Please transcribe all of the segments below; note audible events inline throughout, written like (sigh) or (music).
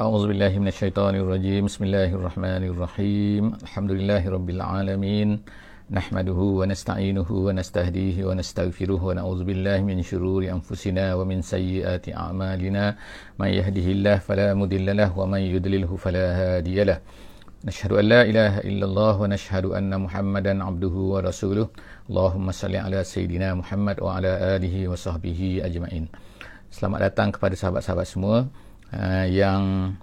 أعوذ بالله من الشيطان الرجيم بسم الله الرحمن الرحيم الحمد لله رب العالمين نحمده ونستعينه ونستهديه ونستغفره ونعوذ بالله من شرور أنفسنا ومن سيئات أعمالنا من يهده الله فلا مضل له ومن يضلله فلا هادي له نشهد أن لا إله إلا الله ونشهد أن محمدا عبده ورسوله اللهم صل على سيدنا محمد وعلى آله وصحبه أجمعين Selamat datang kepada sahabat-sahabat semua uh, yang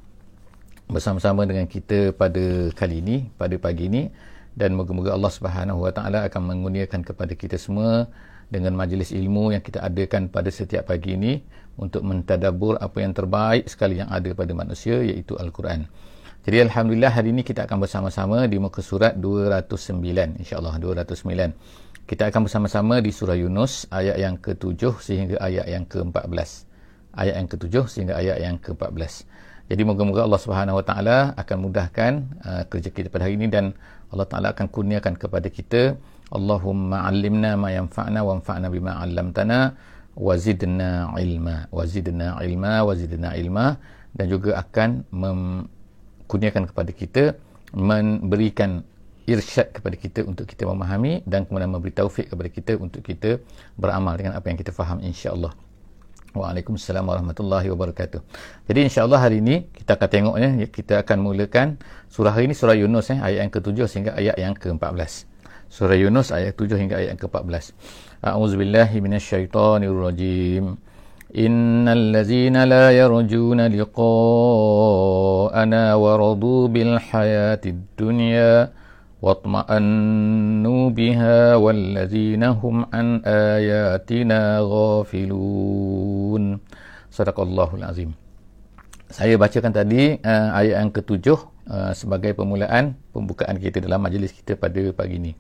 bersama-sama dengan kita pada kali ini pada pagi ini dan moga-moga Allah Subhanahu Wa Taala akan mengurniakan kepada kita semua dengan majlis ilmu yang kita adakan pada setiap pagi ini untuk mentadabur apa yang terbaik sekali yang ada pada manusia iaitu Al-Quran. Jadi Alhamdulillah hari ini kita akan bersama-sama di muka surat 209 insyaAllah 209. Kita akan bersama-sama di surah Yunus ayat yang ke-7 sehingga ayat yang ke-14 ayat yang ke-7 sehingga ayat yang ke-14. Jadi moga-moga Allah Subhanahu Wa Taala akan mudahkan uh, kerja kita pada hari ini dan Allah Taala akan kurniakan kepada kita Allahumma 'allimna ma yanfa'na wanfa'na bima 'allamtana wazidna ilma wazidna ilma wazidna ilma dan juga akan kurniakan kepada kita memberikan irsyad kepada kita untuk kita memahami dan kemudian memberi taufik kepada kita untuk kita beramal dengan apa yang kita faham insya-Allah. Waalaikumsalam warahmatullahi wabarakatuh. Jadi insya-Allah hari ini kita akan tengok ya kita akan mulakan surah ini surah Yunus eh ayat yang ke-7 sehingga ayat yang ke-14. Surah Yunus ayat 7 hingga ayat yang ke-14. A'udzubillahi minasyaitonirrajim. Innal ladzina la yarjuna liqa'ana wa radu bil hayatid dunya واطمأنوا بها والذين هم عن آياتنا غافلون صدق الله العظيم saya bacakan tadi uh, ayat yang ketujuh uh, sebagai permulaan pembukaan kita dalam majlis kita pada pagi ini.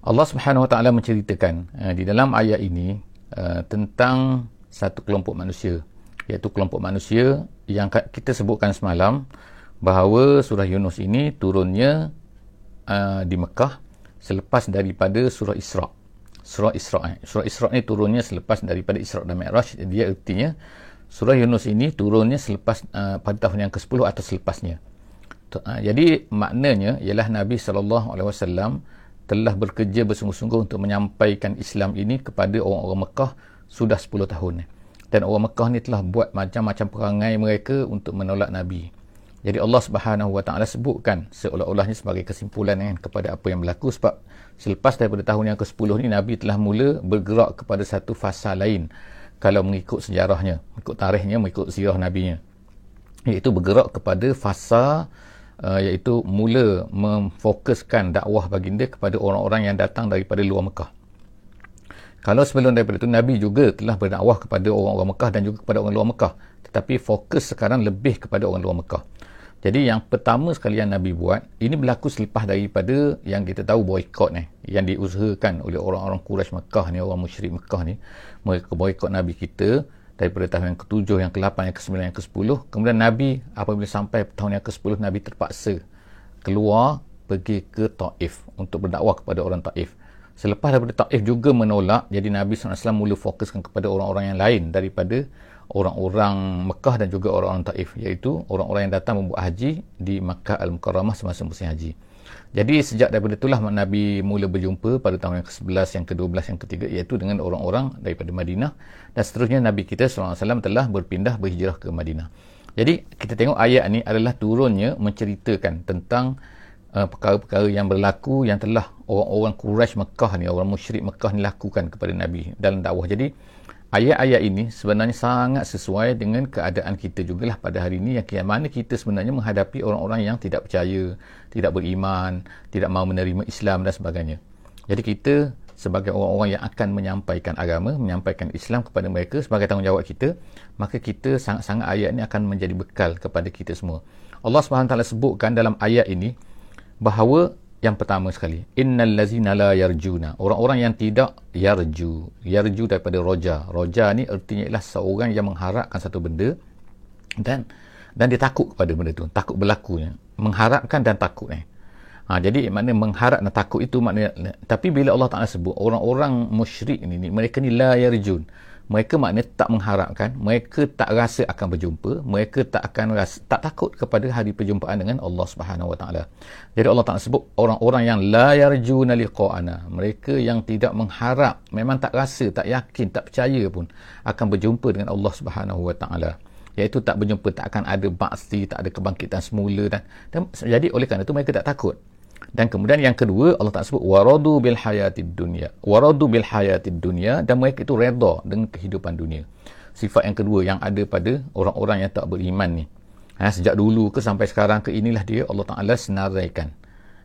Allah Subhanahu Wa Taala menceritakan uh, di dalam ayat ini uh, tentang satu kelompok manusia iaitu kelompok manusia yang kita sebutkan semalam bahawa surah Yunus ini turunnya uh, di Mekah selepas daripada surah Isra. Surah Isra eh. Surah Isra ni turunnya selepas daripada Isra dan Mi'raj. Dia artinya surah Yunus ini turunnya selepas uh, pada tahun yang ke-10 atau selepasnya. Uh, jadi maknanya ialah Nabi sallallahu alaihi wasallam telah bekerja bersungguh-sungguh untuk menyampaikan Islam ini kepada orang-orang Mekah sudah 10 tahun. Dan orang Mekah ni telah buat macam-macam perangai mereka untuk menolak Nabi. Jadi Allah Subhanahu Wa Taala sebutkan seolah-olahnya sebagai kesimpulan kan, kepada apa yang berlaku sebab selepas daripada tahun yang ke-10 ni Nabi telah mula bergerak kepada satu fasa lain kalau mengikut sejarahnya, mengikut tarikhnya, mengikut sirah Nabi-nya. Iaitu bergerak kepada fasa uh, iaitu mula memfokuskan dakwah baginda kepada orang-orang yang datang daripada luar Mekah. Kalau sebelum daripada itu Nabi juga telah berdakwah kepada orang-orang Mekah dan juga kepada orang luar Mekah. Tetapi fokus sekarang lebih kepada orang luar Mekah. Jadi yang pertama sekali yang Nabi buat, ini berlaku selepas daripada yang kita tahu boykot ni, yang diusahakan oleh orang-orang Quraisy Mekah ni, orang musyrik Mekah ni, mereka boykot Nabi kita daripada tahun yang ke-7, yang ke-8, yang ke-9, yang ke-10. Kemudian Nabi apabila sampai tahun yang ke-10, Nabi terpaksa keluar pergi ke Taif untuk berdakwah kepada orang Taif. Selepas daripada Taif juga menolak, jadi Nabi SAW mula fokuskan kepada orang-orang yang lain daripada orang-orang Mekah dan juga orang-orang Taif iaitu orang-orang yang datang membuat haji di Makkah Al-Mukarramah semasa musim haji. Jadi sejak daripada itulah Nabi mula berjumpa pada tahun yang ke-11, yang ke-12, yang ke-3 iaitu dengan orang-orang daripada Madinah dan seterusnya Nabi kita SAW telah berpindah berhijrah ke Madinah. Jadi kita tengok ayat ni adalah turunnya menceritakan tentang uh, perkara-perkara yang berlaku yang telah orang-orang Quraisy Mekah ni, orang musyrik Mekah ni lakukan kepada Nabi dalam dakwah. Jadi ayat-ayat ini sebenarnya sangat sesuai dengan keadaan kita jugalah pada hari ini yang mana kita sebenarnya menghadapi orang-orang yang tidak percaya, tidak beriman, tidak mahu menerima Islam dan sebagainya. Jadi kita sebagai orang-orang yang akan menyampaikan agama, menyampaikan Islam kepada mereka sebagai tanggungjawab kita, maka kita sangat-sangat ayat ini akan menjadi bekal kepada kita semua. Allah SWT sebutkan dalam ayat ini bahawa yang pertama sekali innal ladzina la yarjuna. Orang-orang yang tidak yarju yarju daripada roja. Roja ni artinya ialah seorang yang mengharapkan satu benda dan dan dia takut kepada benda tu. Takut berlakunya. Mengharapkan dan takut eh. Ha, jadi makna mengharap dan takut itu makna tapi bila Allah Taala sebut orang-orang musyrik ni mereka ni la yarjun mereka maknanya tak mengharapkan mereka tak rasa akan berjumpa mereka tak akan rasa tak takut kepada hari perjumpaan dengan Allah Subhanahu Wa Taala. Jadi Allah Taala sebut orang-orang yang la yarjuna liqa'ana mereka yang tidak mengharap memang tak rasa tak yakin tak percaya pun akan berjumpa dengan Allah Subhanahu Wa Taala. Iaitu tak berjumpa tak akan ada ba'si tak ada kebangkitan semula dan, dan jadi oleh kerana itu mereka tak takut dan kemudian yang kedua Allah tak sebut waradu bil hayatid dunya. Waradu bil hayatid dunya dan mereka itu redha dengan kehidupan dunia. Sifat yang kedua yang ada pada orang-orang yang tak beriman ni. Ha, sejak dulu ke sampai sekarang ke inilah dia Allah Taala senaraikan.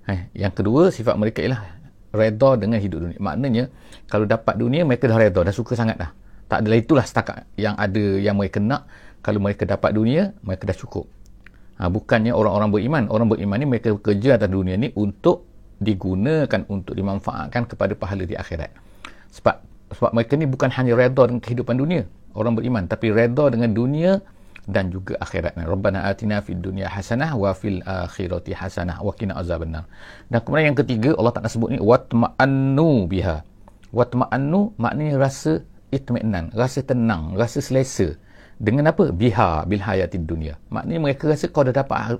Ha, yang kedua sifat mereka ialah redha dengan hidup dunia. Maknanya kalau dapat dunia mereka dah redha, dah suka sangat dah. Tak adalah itulah setakat yang ada yang mereka nak. Kalau mereka dapat dunia, mereka dah cukup. Ha, bukannya orang-orang beriman. Orang beriman ni mereka bekerja atas dunia ni untuk digunakan untuk dimanfaatkan kepada pahala di akhirat. Sebab sebab mereka ni bukan hanya redha dengan kehidupan dunia, orang beriman, tapi redha dengan dunia dan juga akhirat. Rabbana atina fid dunya hasanah wa fil akhirati hasanah wa qina azabannar. Dan kemudian yang ketiga Allah tak nak sebut ni watma'annu biha. Watma'annu maknanya rasa itminan, rasa tenang, rasa selesa dengan apa? Biha bil hayatid dunia. Maknanya mereka rasa kau dah dapat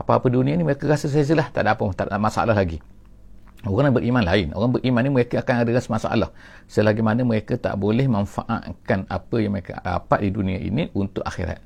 apa-apa dunia ni mereka rasa sesalah tak ada apa tak ada masalah lagi. Orang yang beriman lain. Orang beriman ni mereka akan ada rasa masalah. Selagi mana mereka tak boleh manfaatkan apa yang mereka dapat di dunia ini untuk akhirat.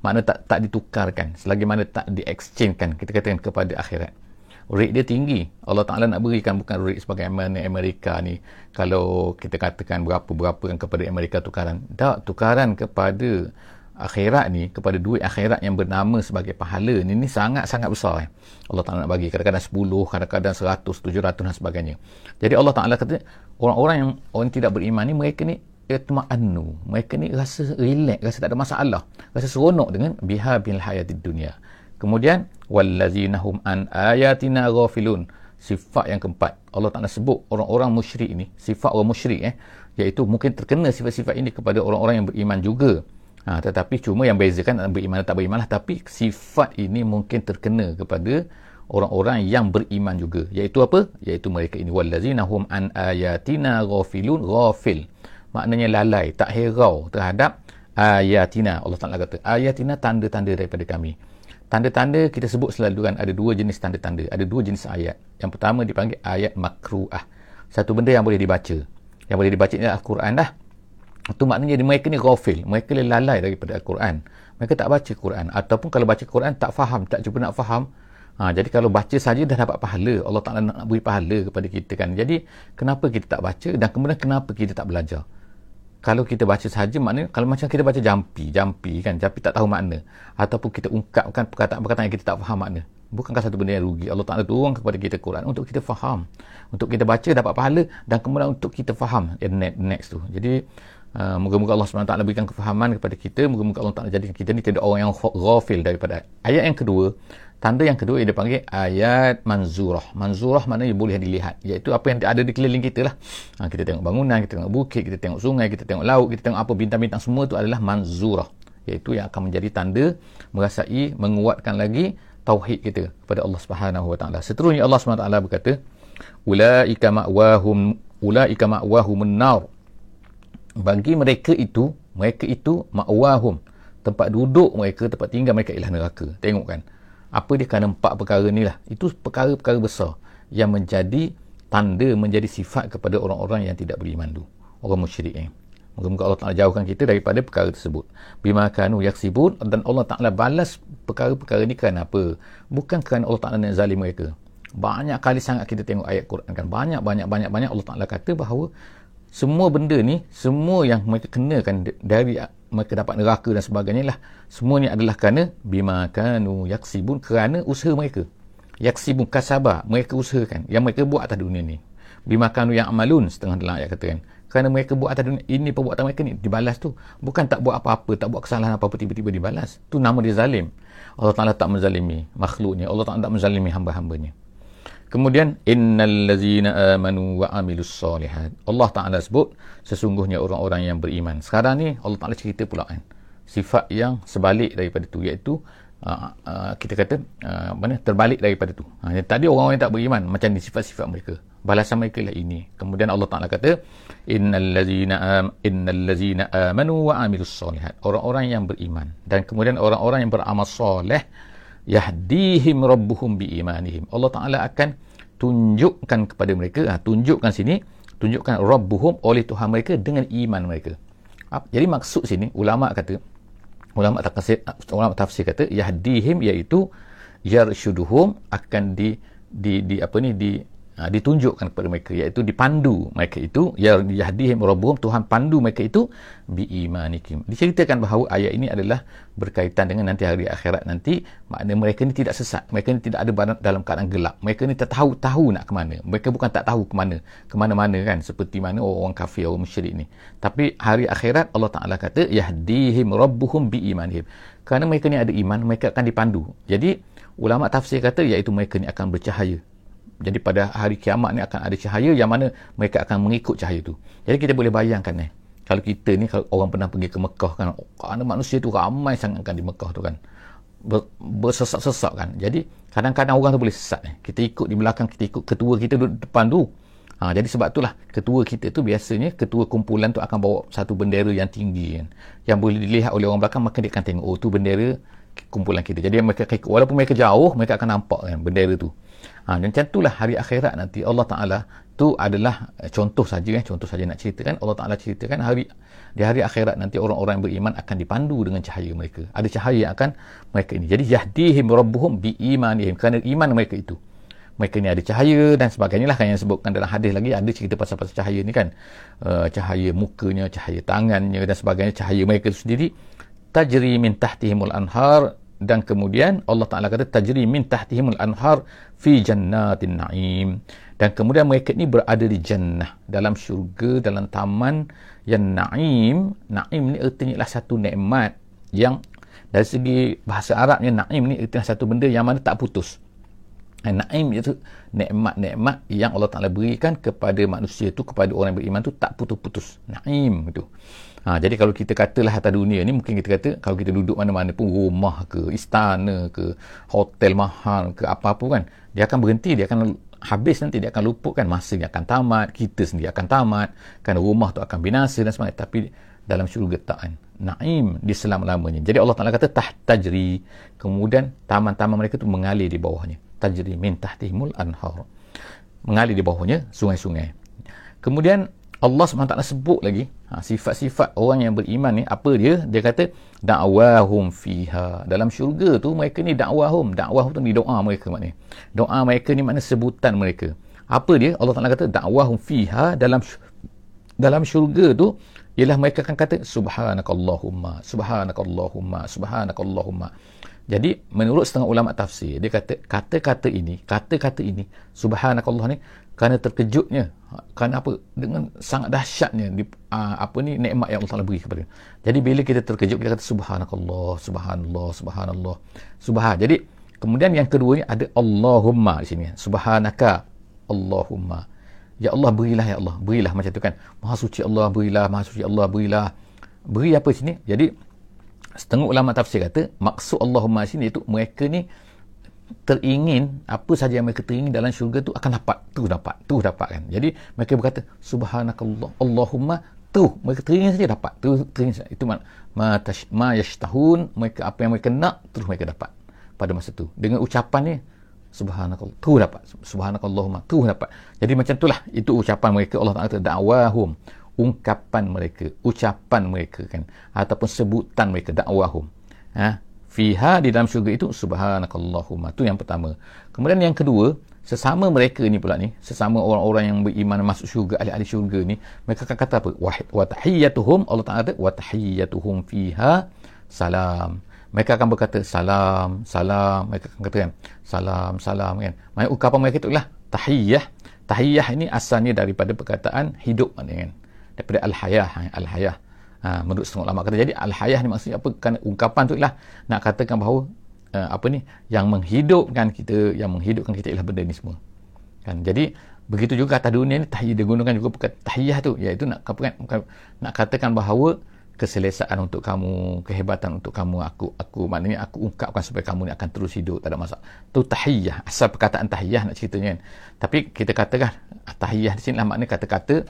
Makna tak tak ditukarkan. Selagi mana tak di exchangekan kita katakan kepada akhirat rate dia tinggi. Allah Ta'ala nak berikan bukan rate sebagai mana Amerika ni. Kalau kita katakan berapa-berapa yang kepada Amerika tukaran. Tak, tukaran kepada akhirat ni, kepada duit akhirat yang bernama sebagai pahala ni, ni sangat-sangat besar. Eh. Allah Ta'ala nak bagi. Kadang-kadang 10, kadang-kadang 100, 700 dan sebagainya. Jadi Allah Ta'ala kata, orang-orang yang orang tidak beriman ni, mereka ni itma'annu. Mereka ni rasa relax, rasa tak ada masalah. Rasa seronok dengan biha bil hayatid dunia. Kemudian wallazinahum an ayatina ghafilun. Sifat yang keempat. Allah Taala sebut orang-orang musyrik ini, sifat orang musyrik eh, iaitu mungkin terkena sifat-sifat ini kepada orang-orang yang beriman juga. Ha, tetapi cuma yang bezakan beriman atau tak beriman lah. Tapi sifat ini mungkin terkena kepada orang-orang yang beriman juga. Iaitu apa? Iaitu mereka ini. Wallazinahum an ayatina ghafilun ghafil. Maknanya lalai, tak herau terhadap ayatina. Allah Ta'ala kata, ayatina tanda-tanda daripada kami tanda-tanda kita sebut selalu kan ada dua jenis tanda-tanda. Ada dua jenis ayat. Yang pertama dipanggil ayat makruah. Satu benda yang boleh dibaca. Yang boleh dibaca ni Al-Quran dah. Itu maknanya mereka ni ghafil. Mereka lalai daripada Al-Quran. Mereka tak baca Quran. Ataupun kalau baca Quran tak faham tak cuba nak faham. Ha, jadi kalau baca saja dah dapat pahala. Allah Ta'ala nak beri pahala kepada kita kan. Jadi kenapa kita tak baca dan kemudian kenapa kita tak belajar kalau kita baca saja maknanya kalau macam kita baca jampi jampi kan jampi tak tahu makna. Ataupun kita ungkapkan perkataan-perkataan yang kita tak faham makna. Bukankah satu benda yang rugi? Allah Ta'ala turun kepada kita Quran untuk kita faham. Untuk kita baca dapat pahala dan kemudian untuk kita faham. Yang next tu. Jadi uh, moga-moga Allah SWT berikan kefahaman kepada kita. Moga-moga Allah Ta'ala jadikan kita ni tidak orang yang ghafil daripada ayat yang kedua Tanda yang kedua ia dipanggil ayat manzurah. Manzurah maknanya boleh dilihat. Iaitu apa yang ada di keliling kita lah. Ha, kita tengok bangunan, kita tengok bukit, kita tengok sungai, kita tengok laut, kita tengok apa bintang-bintang semua itu adalah manzurah. Iaitu yang akan menjadi tanda merasai menguatkan lagi tauhid kita kepada Allah Subhanahu Wa Taala. Seterusnya Allah Subhanahu Wa Taala berkata, "Ulaika ma'wahum ulaika ma'wahumun nar." Bagi mereka itu, mereka itu ma'wahum. Tempat duduk mereka, tempat tinggal mereka ialah neraka. Tengok kan? Apa dia kerana empat perkara ni lah. Itu perkara-perkara besar yang menjadi tanda menjadi sifat kepada orang-orang yang tidak beriman tu orang musyrik eh. moga-moga Allah Ta'ala jauhkan kita daripada perkara tersebut. Bima kanu yaksibun dan Allah Ta'ala balas perkara-perkara ni kerana apa? Bukan kerana Allah Ta'ala nak zalim mereka. Banyak kali sangat kita tengok ayat Quran kan. Banyak banyak banyak banyak Allah Ta'ala kata bahawa semua benda ni semua yang mereka kenakan dari mereka dapat neraka dan sebagainya lah. Semuanya adalah kerana bima kanu yaksibun kerana usaha mereka. Yaksibun kasabah mereka usahakan yang mereka buat atas dunia ni. Bima kanu yang amalun setengah dalam ayat kata kan kerana mereka buat atas dunia ini perbuatan mereka ni dibalas tu. Bukan tak buat apa-apa tak buat kesalahan apa-apa tiba-tiba dibalas. Tu nama dia zalim. Allah Ta'ala tak menzalimi makhluknya Allah Ta'ala tak menzalimi hamba-hambanya Kemudian innal ladzina amanu wa amilus solihat. Allah Taala sebut sesungguhnya orang-orang yang beriman. Sekarang ni Allah Taala cerita pula kan sifat yang sebalik daripada itu iaitu uh, uh, kita kata uh, mana terbalik daripada tu. Ha, tadi orang-orang yang tak beriman macam ni sifat-sifat mereka. Balasan mereka lah ini. Kemudian Allah Taala kata innallazina am innallazina amanu wa amilus solihat. Orang-orang yang beriman dan kemudian orang-orang yang beramal soleh yahdihim rabbuhum biimanihim. Allah Taala akan tunjukkan kepada mereka, ha, tunjukkan sini, tunjukkan rabbuhum oleh Tuhan mereka dengan iman mereka. Jadi maksud sini ulama kata ulama tafsir ulama tafsir kata yahdihim iaitu yarshuduhum akan di di di apa ni di ha, ditunjukkan kepada mereka iaitu dipandu mereka itu ya yahdihim rabbuhum Tuhan pandu mereka itu bi imanikum diceritakan bahawa ayat ini adalah berkaitan dengan nanti hari akhirat nanti makna mereka ini tidak sesat mereka ini tidak ada dalam keadaan gelap. Mereka ini tahu tahu nak ke mana. Mereka bukan tak tahu ke mana ke mana-mana kan seperti mana orang kafir orang musyrik ni. Tapi hari akhirat Allah Taala kata yahdihim rabbuhum bi imanihim kerana mereka ni ada iman mereka akan dipandu. Jadi ulama tafsir kata iaitu mereka ni akan bercahaya jadi pada hari kiamat ni akan ada cahaya yang mana mereka akan mengikut cahaya tu. Jadi kita boleh bayangkan eh. Kalau kita ni kalau orang pernah pergi ke Mekah kan, kerana manusia tu ramai sangat kan di Mekah tu kan. Bersesak-sesak kan. Jadi kadang-kadang orang tu boleh sesat eh. Kita ikut di belakang, kita ikut ketua kita duduk depan tu. Ha, jadi sebab itulah ketua kita tu biasanya ketua kumpulan tu akan bawa satu bendera yang tinggi kan. Yang boleh dilihat oleh orang belakang maka dia akan tengok oh tu bendera kumpulan kita. Jadi mereka walaupun mereka jauh mereka akan nampak kan bendera tu. Ha, macam itulah hari akhirat nanti Allah Ta'ala tu adalah eh, contoh saja eh, contoh saja nak ceritakan. Allah Ta'ala ceritakan hari di hari akhirat nanti orang-orang yang beriman akan dipandu dengan cahaya mereka. Ada cahaya yang akan mereka ini. Jadi yahdihim rabbuhum bi imanihim kerana iman mereka itu. Mereka ni ada cahaya dan sebagainya lah kan yang sebutkan dalam hadis lagi. Ada cerita pasal-pasal cahaya ni kan. Uh, cahaya mukanya cahaya tangannya dan sebagainya. Cahaya mereka itu sendiri. Tajri min tahtihimul anhar dan kemudian Allah Taala kata tajri min tahtihimul anhar fi jannatin naim dan kemudian mereka ni berada di jannah dalam syurga dalam taman yang naim naim ni artinya adalah satu nikmat yang dari segi bahasa Arabnya naim ni artinya satu benda yang mana tak putus Naim itu nikmat-nikmat yang Allah Taala berikan kepada manusia tu kepada orang yang beriman tu tak putus-putus. Naim itu. Ha, jadi kalau kita katalah atas dunia ni mungkin kita kata kalau kita duduk mana-mana pun rumah ke istana ke hotel mahal ke apa-apa kan dia akan berhenti dia akan habis nanti dia akan luput kan masa dia akan tamat kita sendiri akan tamat kan rumah tu akan binasa dan sebagainya. Tapi dalam syurga tak kan naim di selama-lamanya. Jadi Allah Taala kata tahtajri kemudian taman-taman mereka tu mengalir di bawahnya. Tajri min tahtihimul anhar. Mengalir di bawahnya sungai-sungai. Kemudian Allah SWT sebut lagi. Ha, sifat-sifat orang yang beriman ni apa dia? Dia kata da'wahum fiha. Dalam syurga tu mereka ni da'wahum. Da'wahum tu ni doa mereka maknanya. Doa mereka ni makna sebutan mereka. Apa dia? Allah Taala kata da'wahum fiha. Dalam dalam syurga tu ialah mereka akan kata subhanakallahumma subhanakallahumma subhanakallahumma jadi menurut setengah ulama tafsir dia kata kata-kata ini kata-kata ini subhanakallah ni kerana terkejutnya kerana apa dengan sangat dahsyatnya di, uh, apa ni nikmat yang Allah beri kepada. Jadi bila kita terkejut kita kata subhanallah subhanallah subhanallah subhan. Jadi kemudian yang kedua ni ada Allahumma di sini. Subhanaka Allahumma. Ya Allah berilah ya Allah. Berilah macam tu kan. Maha suci Allah berilah maha suci Allah berilah. Beri apa sini? Jadi setengah ulama tafsir kata maksud Allahumma sini itu mereka ni teringin apa saja yang mereka teringin dalam syurga tu akan dapat tu dapat tu dapat kan. Jadi mereka berkata subhanakallah Allahumma tu mereka teringin saja dapat tu teringin saja. itu ma, ma, ma yashtahun mereka apa yang mereka nak terus mereka dapat pada masa tu. Dengan ucapan ni subhanakallah tu dapat. Subhanakallahumma tu dapat. Jadi macam itulah itu ucapan mereka. Allah Taala dakwahum ungkapan mereka ucapan mereka kan ataupun sebutan mereka dakwahum. Ha? Fiha di dalam syurga itu subhanakallahumma. Tu yang pertama. Kemudian yang kedua sesama mereka ni pula ni sesama orang-orang yang beriman masuk syurga ahli-ahli syurga ni mereka akan kata apa? Wa tahiyyatuhum Allah Taala kata wa tahiyyatuhum fiha salam. Mereka akan berkata salam salam. Mereka akan katakan salam salam kan. Maksud ucapan mereka itu itulah tahiyyah. Tahiyyah ini asalnya daripada perkataan hidup kan daripada al-hayah. Al-hayah. Ha, menurut setengah ulama kata. Jadi al-hayah ni maksudnya apa? Kan ungkapan tu ialah nak katakan bahawa uh, apa ni? Yang menghidupkan kita yang menghidupkan kita ialah benda ni semua. Kan jadi begitu juga kata dunia ni tahiyah digunakan juga perkataan tahiyah tu. Iaitu nak katakan nak katakan bahawa keselesaan untuk kamu, kehebatan untuk kamu, aku aku maknanya aku ungkapkan supaya kamu ni akan terus hidup, tak ada masalah. Tu tahiyah, asal perkataan tahiyah nak ceritanya kan. Tapi kita katakan tahiyah di sini lah maknanya kata-kata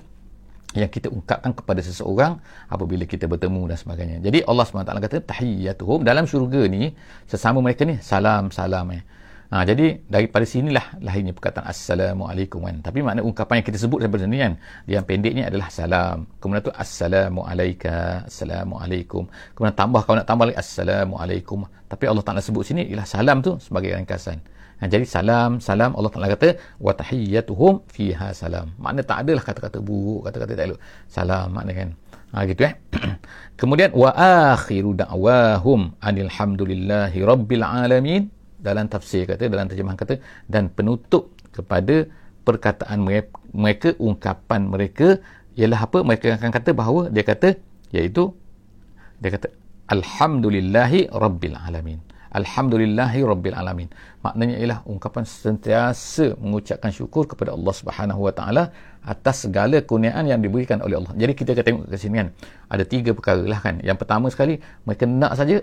yang kita ungkapkan kepada seseorang apabila kita bertemu dan sebagainya. Jadi Allah SWT kata tahiyyatuhum dalam syurga ni sesama mereka ni salam salam eh. Ha, jadi daripada sinilah lahirnya perkataan Assalamualaikum kan. Tapi makna ungkapan yang kita sebut daripada sini kan. Yang pendeknya adalah salam. Kemudian tu Assalamualaikum. Assalamualaikum. Kemudian tambah kalau nak tambah lagi Assalamualaikum. Tapi Allah Ta'ala sebut sini ialah salam tu sebagai ringkasan. Ha, jadi salam, salam Allah Ta'ala kata wa tahiyyatuhum fiha salam. Makna tak adalah kata-kata buruk, kata-kata tak elok. Salam makna kan. Ha, gitu eh. (clears throat) Kemudian wa akhiru da'wahum anilhamdulillahi rabbil alamin dalam tafsir kata dalam terjemahan kata dan penutup kepada perkataan mereka, mereka ungkapan mereka ialah apa mereka akan kata bahawa dia kata iaitu dia kata alhamdulillahi rabbil alamin alhamdulillahi rabbil alamin. Maknanya ialah ungkapan sentiasa mengucapkan syukur kepada Allah Subhanahu wa taala atas segala kurniaan yang diberikan oleh Allah. Jadi kita akan tengok ke sini kan ada tiga perkara lah kan. Yang pertama sekali mereka nak saja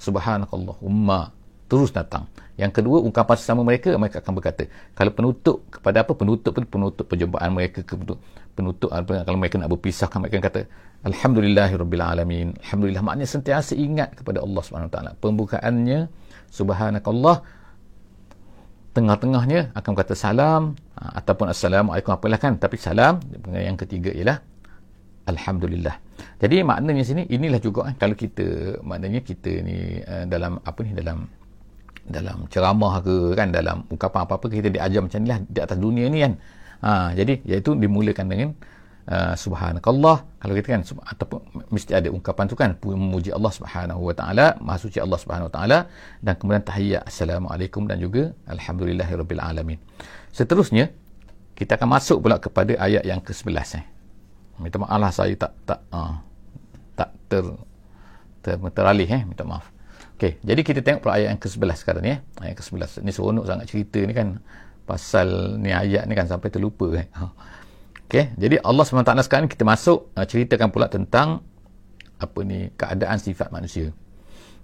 subhanakallahumma terus datang. Yang kedua, ungkapan sesama mereka, mereka akan berkata. Kalau penutup kepada apa? Penutup pun penutup perjumpaan mereka. Penutup, penutup apa? Kalau mereka nak berpisah, mereka akan kata, Alhamdulillahirrabbilalamin. Alhamdulillah. Maknanya sentiasa ingat kepada Allah SWT. Pembukaannya, Subhanakallah, tengah-tengahnya akan kata salam ha, ataupun assalamualaikum apalah kan tapi salam yang ketiga ialah alhamdulillah jadi maknanya sini inilah juga kan kalau kita maknanya kita ni uh, dalam apa ni dalam dalam ceramah ke kan dalam ungkapan apa-apa kita diajar macam ni lah di atas dunia ni kan. Ha, jadi iaitu dimulakan dengan uh, subhanakallah. Kalau kita kan ataupun mesti ada ungkapan tu kan memuji Allah subhanahu wa ta'ala maha suci Allah subhanahu wa ta'ala dan kemudian tahiyat assalamualaikum dan juga alamin. Seterusnya kita akan masuk pula kepada ayat yang ke-11 eh. minta maaf lah saya tak tak uh, tak ter, ter teralih eh minta maaf Okey, jadi kita tengok pula ayat yang ke-11 sekarang ni eh. Ayat ke-11. Ni seronok sangat cerita ni kan. Pasal ni ayat ni kan sampai terlupa eh. Ha. Okey, jadi Allah SWT sekarang kita masuk uh, ceritakan pula tentang apa ni keadaan sifat manusia.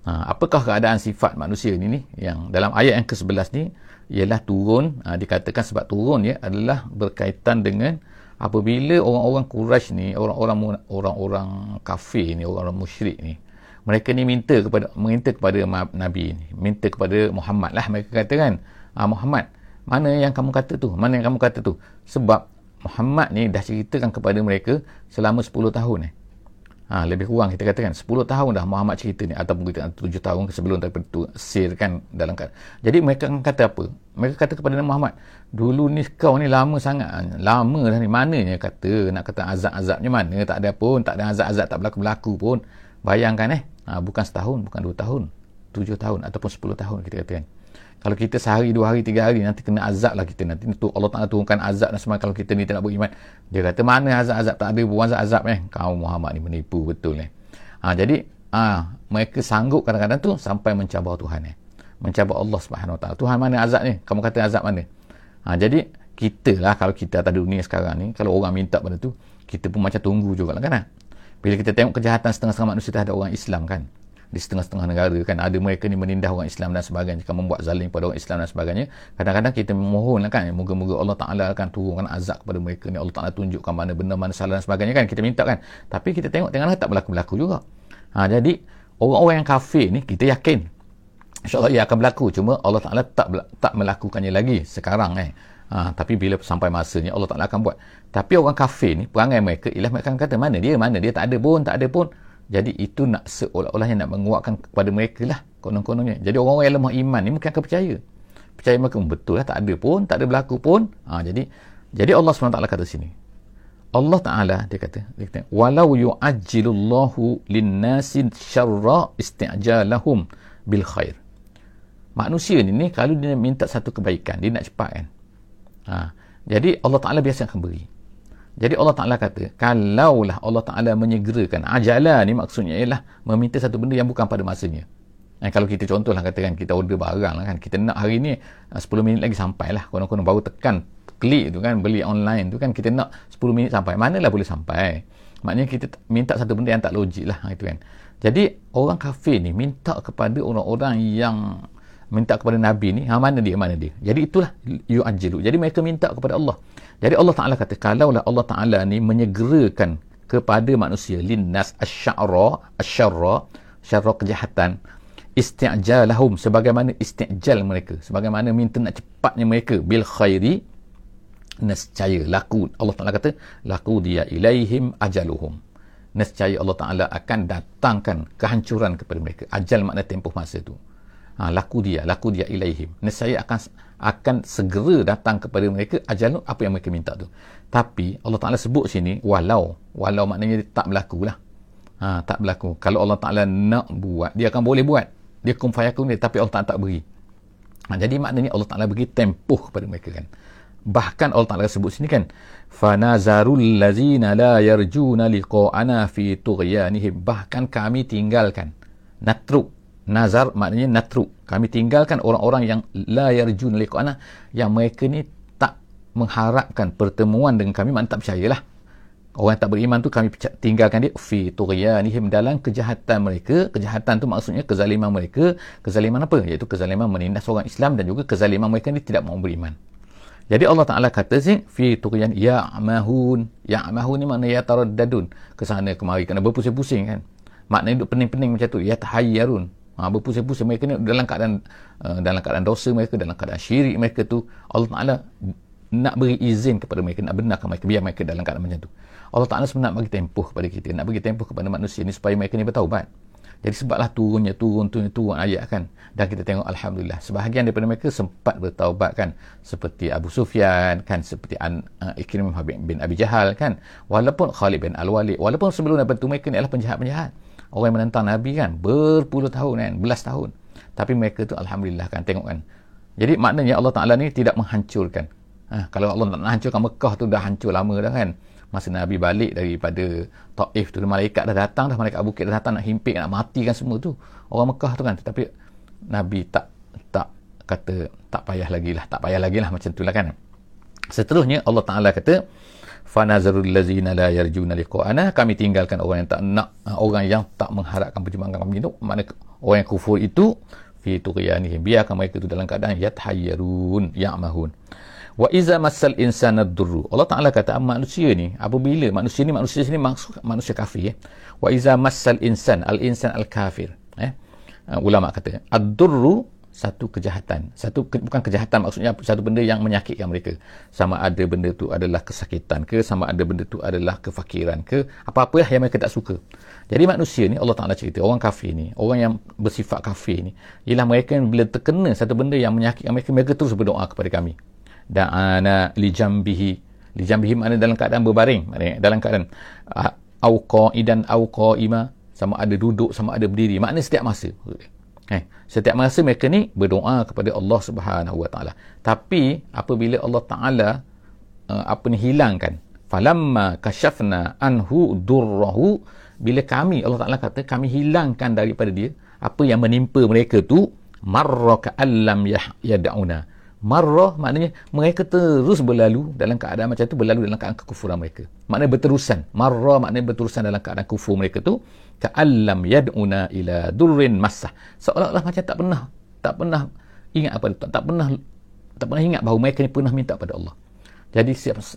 Ha, apakah keadaan sifat manusia ni ni yang dalam ayat yang ke-11 ni ialah turun ha, dikatakan sebab turun ya adalah berkaitan dengan apabila orang-orang Quraisy ni orang-orang orang-orang kafir ni orang-orang musyrik ni mereka ni minta kepada minta kepada Nabi ni minta kepada Muhammad lah mereka kata kan ah, Muhammad mana yang kamu kata tu mana yang kamu kata tu sebab Muhammad ni dah ceritakan kepada mereka selama 10 tahun eh. Ha, lebih kurang kita katakan 10 tahun dah Muhammad cerita ni ataupun kita 7 tahun sebelum daripada tu sir kan dalam kan. Jadi mereka akan kata apa? Mereka kata kepada Muhammad, dulu ni kau ni lama sangat. Lama dah ni mananya kata nak kata azab-azabnya mana tak ada pun, tak ada azab-azab tak berlaku-berlaku pun. Bayangkan eh, ha, bukan setahun, bukan dua tahun, tujuh tahun ataupun sepuluh tahun kita katakan. Kalau kita sehari, dua hari, tiga hari nanti kena azab lah kita nanti tu Allah Taala turunkan azab dan semua kalau kita ni tak nak beriman. Dia kata mana azab-azab tak ada bukan azab eh. Kau Muhammad ni menipu betul eh. Ha, jadi ha, mereka sanggup kadang-kadang tu sampai mencabar Tuhan eh. Mencabar Allah Subhanahu Taala. Tuhan mana azab ni? Kamu kata azab mana? Ha, jadi kita lah kalau kita atas dunia sekarang ni kalau orang minta pada tu kita pun macam tunggu juga lah kan bila kita tengok kejahatan setengah-setengah manusia terhadap orang Islam kan di setengah-setengah negara kan ada mereka ni menindah orang Islam dan sebagainya kan membuat zalim pada orang Islam dan sebagainya. Kadang-kadang kita memohon kan moga-moga Allah Ta'ala akan turunkan azab kepada mereka ni Allah Ta'ala tunjukkan mana benar mana salah dan sebagainya kan kita minta kan. Tapi kita tengok tengah tak berlaku-berlaku juga. Ha, jadi orang-orang yang kafir ni kita yakin insyaAllah ia akan berlaku. Cuma Allah Ta'ala tak, tak melakukannya lagi sekarang eh Ha, tapi bila sampai masanya Allah Ta'ala akan buat. Tapi orang kafir ni, perangai mereka ialah mereka kata, mana dia, mana dia, tak ada pun, tak ada pun. Jadi itu nak seolah-olahnya nak menguatkan kepada mereka lah, konon-kononnya. Jadi orang-orang yang lemah iman ni mungkin akan percaya. Percaya mereka, hmm, betul lah, tak ada pun, tak ada berlaku pun. Ha, jadi jadi Allah SWT kata sini. Allah Ta'ala, dia kata, dia kata Walau yu'ajjilullahu linnasi syarra isti'jalahum bil khair. Manusia ni, ni kalau dia minta satu kebaikan, dia nak cepat kan. Ha. Jadi Allah Ta'ala biasa akan beri. Jadi Allah Ta'ala kata, kalaulah Allah Ta'ala menyegerakan, ajala ni maksudnya ialah meminta satu benda yang bukan pada masanya. Ha, kalau kita contohlah katakan kita order barang lah kan, kita nak hari ni 10 ha, minit lagi sampai lah. Konon-konon baru tekan klik tu kan, beli online tu kan, kita nak 10 minit sampai. Manalah boleh sampai. maknanya kita minta satu benda yang tak logik lah itu kan jadi orang kafir ni minta kepada orang-orang yang minta kepada Nabi ni ha, mana dia mana dia? Jadi itulah yu'ajilu jadi mereka minta kepada Allah. Jadi Allah Ta'ala kata kalaulah Allah Ta'ala ni menyegerakan kepada manusia linnas asyara asyara syarra kejahatan isti'jalahum sebagaimana isti'jal mereka sebagaimana minta nak cepatnya mereka bil khairi nescaya laku Allah Taala kata laku dia ilaihim ajaluhum. Nescaya Allah Taala akan datangkan kehancuran kepada mereka. Ajal makna tempoh masa tu ha, laku dia laku dia ilaihim. Nescaya akan akan segera datang kepada mereka ajal apa yang mereka minta tu. Tapi Allah Taala sebut sini walau walau maknanya dia tak berlaku lah ha, tak berlaku. Kalau Allah Taala nak buat dia akan boleh buat. Dia kum fayakun dia tapi Allah Ta'ala tak beri. Ha, jadi maknanya Allah Ta'ala beri tempoh kepada mereka kan. Bahkan Allah Ta'ala sebut sini kan fanazarul lazina la yarjuna liqa'ana fi tughyanihim. Bahkan kami tinggalkan natruk nazar maknanya natruk kami tinggalkan orang-orang yang la yarjuna liqa'ana yang mereka ni tak mengharapkan pertemuan dengan kami maknanya tak percayalah. Orang tak beriman tu kami tinggalkan dia. Fi tughyanihim dalam kejahatan mereka. Kejahatan tu maksudnya kezaliman mereka. Kezaliman apa? Iaitu kezaliman menindas orang Islam dan juga kezaliman mereka ni tidak mau beriman. Jadi Allah Taala kata sih fi tughyan ya'mahun. Ya'mahun ni makna ya taraddadun ke sana kemari kena berpusing-pusing kan. Maknanya duk pening-pening macam tu. Ya tahayyarun ha, berpusing-pusing mereka ni dalam keadaan uh, dalam keadaan dosa mereka dalam keadaan syirik mereka tu Allah Taala nak beri izin kepada mereka nak benarkan mereka biar mereka dalam keadaan macam tu. Allah Ta'ala sebenarnya nak bagi tempoh kepada kita nak bagi tempoh kepada manusia ni supaya mereka ni bertaubat. Jadi sebablah turunnya turun turun turun ayat kan dan kita tengok Alhamdulillah sebahagian daripada mereka sempat bertaubat kan seperti Abu Sufyan kan seperti An, uh, Ikrimah bin Abi Jahal kan walaupun Khalid bin Al-Walid walaupun sebelum Nabi itu mereka ni adalah penjahat-penjahat orang yang menentang Nabi kan berpuluh tahun kan belas tahun. Tapi mereka tu Alhamdulillah kan tengok kan. Jadi maknanya Allah Ta'ala ni tidak menghancurkan. Ha, kalau Allah nak hancurkan Mekah tu dah hancur lama dah kan. Masa Nabi balik daripada Taif tu malaikat dah datang dah malaikat bukit dah datang nak himpit nak matikan semua tu. Orang Mekah tu kan tetapi Nabi tak tak kata tak payah lagi lah tak payah lagi lah macam tu lah kan. Seterusnya Allah Ta'ala kata fanazarul lazina la yarjuna liqa'ana. Kami tinggalkan orang yang tak nak orang yang tak mengharapkan perjumpaan kami itu mana orang yang kufur itu fi tughyanihim. Biarkan mereka itu dalam keadaan yathayyarun ya'mahun. Wa iza masal insana durru. Allah Taala kata manusia ni apabila manusia ni manusia sini maksud manusia kafir eh? wa iza masal insan al insan al kafir eh. Uh, ulama kata ad-durru satu kejahatan. Satu ke, bukan kejahatan maksudnya satu benda yang menyakitkan mereka. Sama ada benda tu adalah kesakitan ke sama ada benda tu adalah kefakiran ke apa-apa yang mereka tak suka. Jadi manusia ni Allah Taala cerita orang kafir ni orang yang bersifat kafir ni ialah mereka yang bila terkena satu benda yang menyakitkan mereka mereka terus berdoa kepada kami. Da'ana li jambihi. Li jambihi makna dalam keadaan berbaring maknanya dalam keadaan uh, au qaidan au qaima. Sama ada duduk sama ada berdiri. Makna setiap masa eh setiap masa mereka ni berdoa kepada Allah Subhanahu wa taala. Tapi apabila Allah taala uh, apa ni hilangkan falamma kashafna anhu durrahu bila kami Allah taala kata kami hilangkan daripada dia apa yang menimpa mereka tu marra ka'allam yad'una marrah maknanya mereka terus berlalu dalam keadaan macam tu berlalu dalam keadaan kekufuran mereka. Maknanya berterusan. Marrah maknanya berterusan dalam keadaan kufur mereka tu. Ka'allam yad'una ila durrin massah. Seolah-olah macam tak pernah tak pernah ingat apa itu tak pernah tak pernah ingat bahawa mereka ni pernah minta pada Allah. Jadi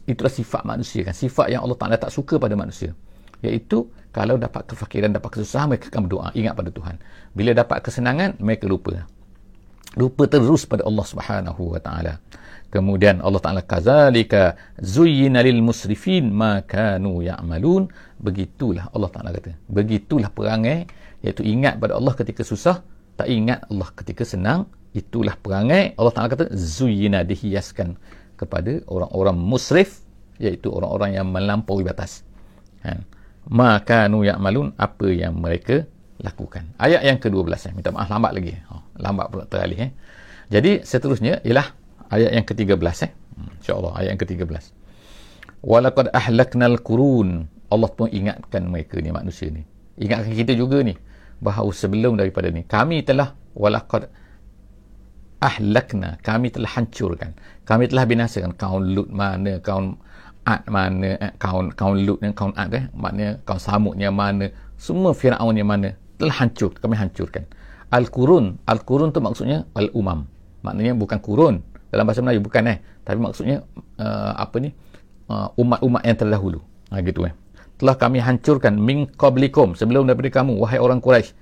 itulah sifat manusia kan. Sifat yang Allah Ta'ala tak suka pada manusia. Iaitu kalau dapat kefakiran dapat kesusahan mereka akan berdoa ingat pada Tuhan. Bila dapat kesenangan mereka lupa lupa terus pada Allah Subhanahu wa taala. Kemudian Allah Taala kazalika zuyyina lil musrifin ma kanu ya'malun. Begitulah Allah Taala kata. Begitulah perangai iaitu ingat pada Allah ketika susah, tak ingat Allah ketika senang. Itulah perangai Allah Taala kata zuyyina dihiaskan kepada orang-orang musrif iaitu orang-orang yang melampaui batas. Kan? Ma kanu ya'malun apa yang mereka lakukan. Ayat yang ke-12 eh. minta maaf lambat lagi. Oh lambat pula teralih eh. Jadi seterusnya ialah ayat yang ke-13 eh. Hmm, Insya-Allah ayat yang ke-13. Walaqad ahlaknal qurun. Allah pun ingatkan mereka ni manusia ni. Ingatkan kita juga ni bahawa sebelum daripada ni kami telah walaqad ahlakna kami telah hancurkan kami telah binasakan kaum Lut mana kaum Ad mana, eh, kaum kaum Lut dan kaum Ad eh, maknanya kaum Samud yang mana, semua Firaun yang mana telah hancur, kami hancurkan. Al-Qurun, Al-Qurun tu maksudnya Al-Umam. Maknanya bukan kurun dalam bahasa Melayu bukan eh, tapi maksudnya uh, apa ni? Uh, umat-umat yang terdahulu. Ha gitu eh. Telah kami hancurkan min qablikum sebelum daripada kamu wahai orang Quraisy.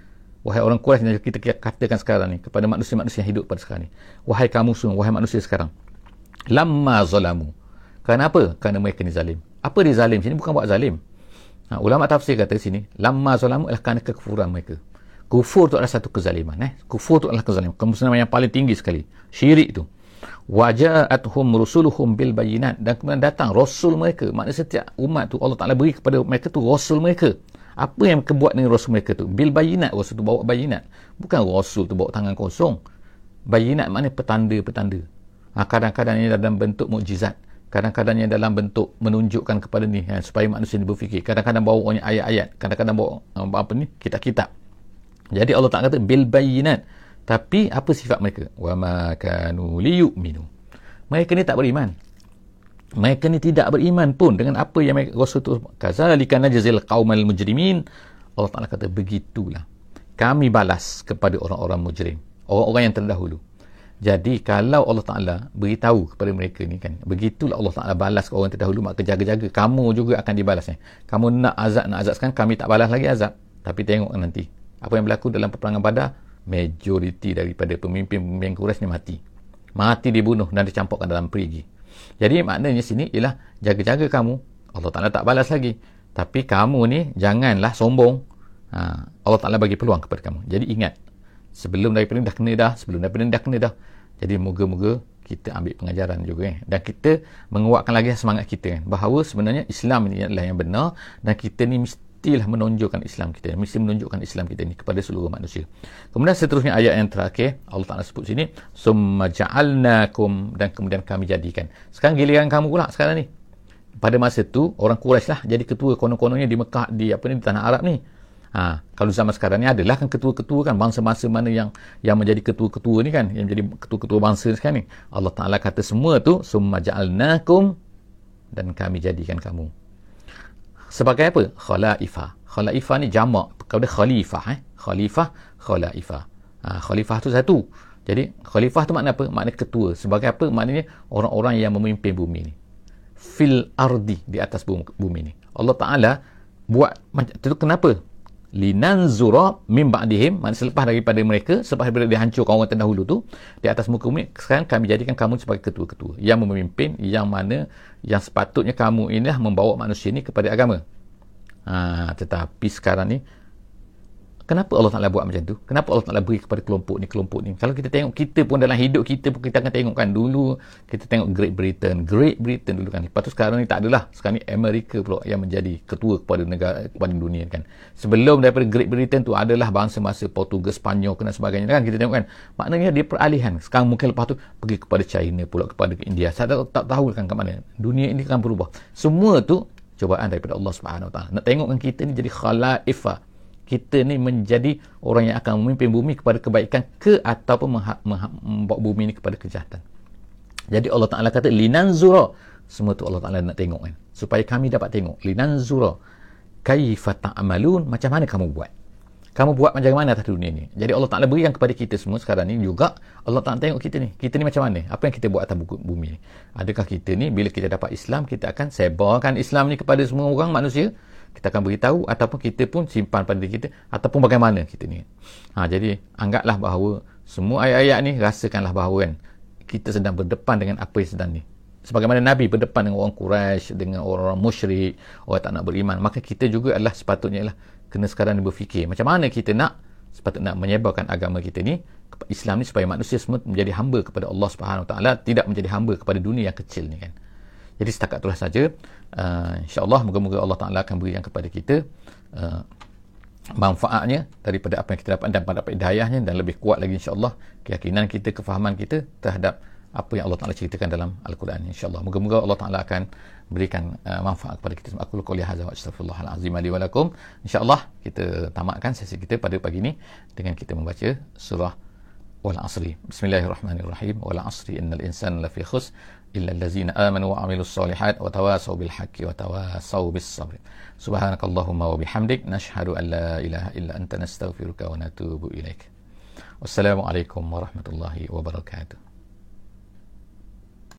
Wahai orang Quraisy yang kita katakan sekarang ni kepada manusia-manusia yang hidup pada sekarang ni. Wahai kamu semua, wahai manusia sekarang. Lamma zalamu Kenapa? Kerana mereka ni zalim. Apa dia zalim sini? Bukan buat zalim. Ha, ulama tafsir kata sini, lamma zalamu adalah kerana kekufuran mereka. Kufur tu adalah satu kezaliman. Eh? Kufur tu adalah kezaliman. Kemusliman yang paling tinggi sekali. Syirik tu. Waja'athum rusuluhum bil bayinat. Dan kemudian datang rasul mereka. Maknanya setiap umat tu Allah Ta'ala beri kepada mereka tu rasul mereka. Apa yang mereka buat dengan rasul mereka tu? Bil bayinat. Rasul tu bawa bayinat. Bukan rasul tu bawa tangan kosong. Bayinat maknanya petanda-petanda. Ha, kadang-kadang ini dalam bentuk mukjizat kadang-kadangnya dalam bentuk menunjukkan kepada ni ya, supaya manusia ni berfikir. Kadang-kadang bawa ayat-ayat kadang-kadang bawa uh, apa ni kitab-kitab. Jadi Allah tak kata bil bayinat. Tapi apa sifat mereka? Wa ma kanu liyu'minu. Mereka ni tak beriman. Mereka ni tidak beriman pun dengan apa yang mereka rasul tu kazalika najzil qaumal mujrimin. Allah Taala kata begitulah. Kami balas kepada orang-orang mujrim orang-orang yang terdahulu jadi kalau Allah Ta'ala beritahu kepada mereka ni kan, begitulah Allah Ta'ala balas ke orang terdahulu, maka jaga-jaga, kamu juga akan dibalasnya. Kamu nak azab, nak azab sekarang, kami tak balas lagi azab. Tapi tengok nanti. Apa yang berlaku dalam peperangan badar, majoriti daripada pemimpin-pemimpin Quraisy ni mati. Mati dibunuh dan dicampurkan dalam perigi. Jadi maknanya sini ialah jaga-jaga kamu, Allah Ta'ala tak balas lagi. Tapi kamu ni janganlah sombong. Ha, Allah Ta'ala bagi peluang kepada kamu. Jadi ingat, sebelum daripada ni dah kena dah, sebelum daripada ni dah kena dah. Jadi moga-moga kita ambil pengajaran juga eh. dan kita menguatkan lagi semangat kita kan bahawa sebenarnya Islam ini adalah yang benar dan kita ni mestilah menunjukkan Islam kita mesti menunjukkan Islam kita ni kepada seluruh manusia. Kemudian seterusnya ayat yang terakhir Allah Taala sebut sini summa ja'alnakum dan kemudian kami jadikan. Sekarang giliran kamu pula sekarang ni. Pada masa tu orang Quraisy lah jadi ketua konon-kononnya di Mekah di apa ni di tanah Arab ni. Ha, kalau zaman sekarang ni adalah kan ketua-ketua kan bangsa-bangsa mana yang yang menjadi ketua-ketua ni kan yang menjadi ketua-ketua bangsa sekarang ni. Allah Taala kata semua tu summa ja'alnakum dan kami jadikan kamu. Sebagai apa? Khalaifa. Khalaifa ni jamak kepada khalifah eh. Khalifah, khalaifa. Ha, khalifah tu satu. Jadi khalifah tu makna apa? Makna ketua. Sebagai apa? Maknanya orang-orang yang memimpin bumi ni. Fil ardi di atas bumi ni. Allah Taala buat macam tu kenapa? Linanzura min ba'dihim. Maknanya selepas daripada mereka selepas daripada dihancurkan orang terdahulu tu di atas muka bumi sekarang kami jadikan kamu sebagai ketua-ketua. Yang memimpin yang mana yang sepatutnya kamu inilah membawa manusia ini kepada agama. Ha, tetapi sekarang ni Kenapa Allah Ta'ala buat macam tu? Kenapa Allah Ta'ala beri kepada kelompok ni, kelompok ni? Kalau kita tengok, kita pun dalam hidup kita pun kita akan tengok kan dulu, kita tengok Great Britain. Great Britain dulu kan. Lepas tu sekarang ni tak adalah. Sekarang ni Amerika pula yang menjadi ketua kepada negara, kepada dunia kan. Sebelum daripada Great Britain tu adalah bangsa masa Portugal, Spanyol dan sebagainya kan. Kita tengok kan. Maknanya dia peralihan. Sekarang mungkin lepas tu pergi kepada China pula, kepada India. Saya tak, tak tahu kan ke mana. Dunia ini akan berubah. Semua tu cobaan daripada Allah Subhanahu Wa Taala. Nak tengok kan kita ni jadi khalaifah kita ni menjadi orang yang akan memimpin bumi kepada kebaikan ke ataupun membawa bumi ni kepada kejahatan. Jadi Allah Taala kata linanzura semua tu Allah Taala nak tengok kan supaya kami dapat tengok linanzura kaifa ta'malun macam mana kamu buat. Kamu buat macam mana atas dunia ni. Jadi Allah Taala berikan kepada kita semua sekarang ni juga Allah Taala tengok kita ni. Kita ni macam mana? Apa yang kita buat atas bumi ni? Adakah kita ni bila kita dapat Islam kita akan sebarkan Islam ni kepada semua orang manusia? Kita akan beritahu ataupun kita pun simpan pada diri kita ataupun bagaimana kita ni. Ha, jadi anggaplah bahawa semua ayat-ayat ni rasakanlah bahawa kan kita sedang berdepan dengan apa yang sedang ni. Sebagaimana Nabi berdepan dengan orang Quraisy dengan orang-orang musyrik orang tak nak beriman maka kita juga adalah sepatutnya lah kena sekarang ni berfikir macam mana kita nak sepatutnya nak menyebarkan agama kita ni Islam ni supaya manusia semua menjadi hamba kepada Allah Subhanahu taala tidak menjadi hamba kepada dunia yang kecil ni kan jadi setakat itulah saja uh, insyaAllah moga-moga Allah Ta'ala akan berikan kepada kita uh, manfaatnya daripada apa yang kita dapat dan dapat hidayahnya dan lebih kuat lagi insyaAllah keyakinan kita, kefahaman kita terhadap apa yang Allah Ta'ala ceritakan dalam Al-Quran. insyaAllah. Moga-moga Allah Ta'ala akan berikan uh, manfaat kepada kita. Aku lukul hadza wa astaghfirullahalazim li wa insyaallah kita tamatkan sesi kita pada pagi ini dengan kita membaca surah wal asri. Bismillahirrahmanirrahim. Wal asri innal insana lafi khusr illa allazina amanu wa amilus solihat wa tawasaw bil haqqi wa tawasaw bis sabr. Subhanakallahumma wa bihamdik nashhadu an la ilaha illa anta nastaghfiruka wa natubu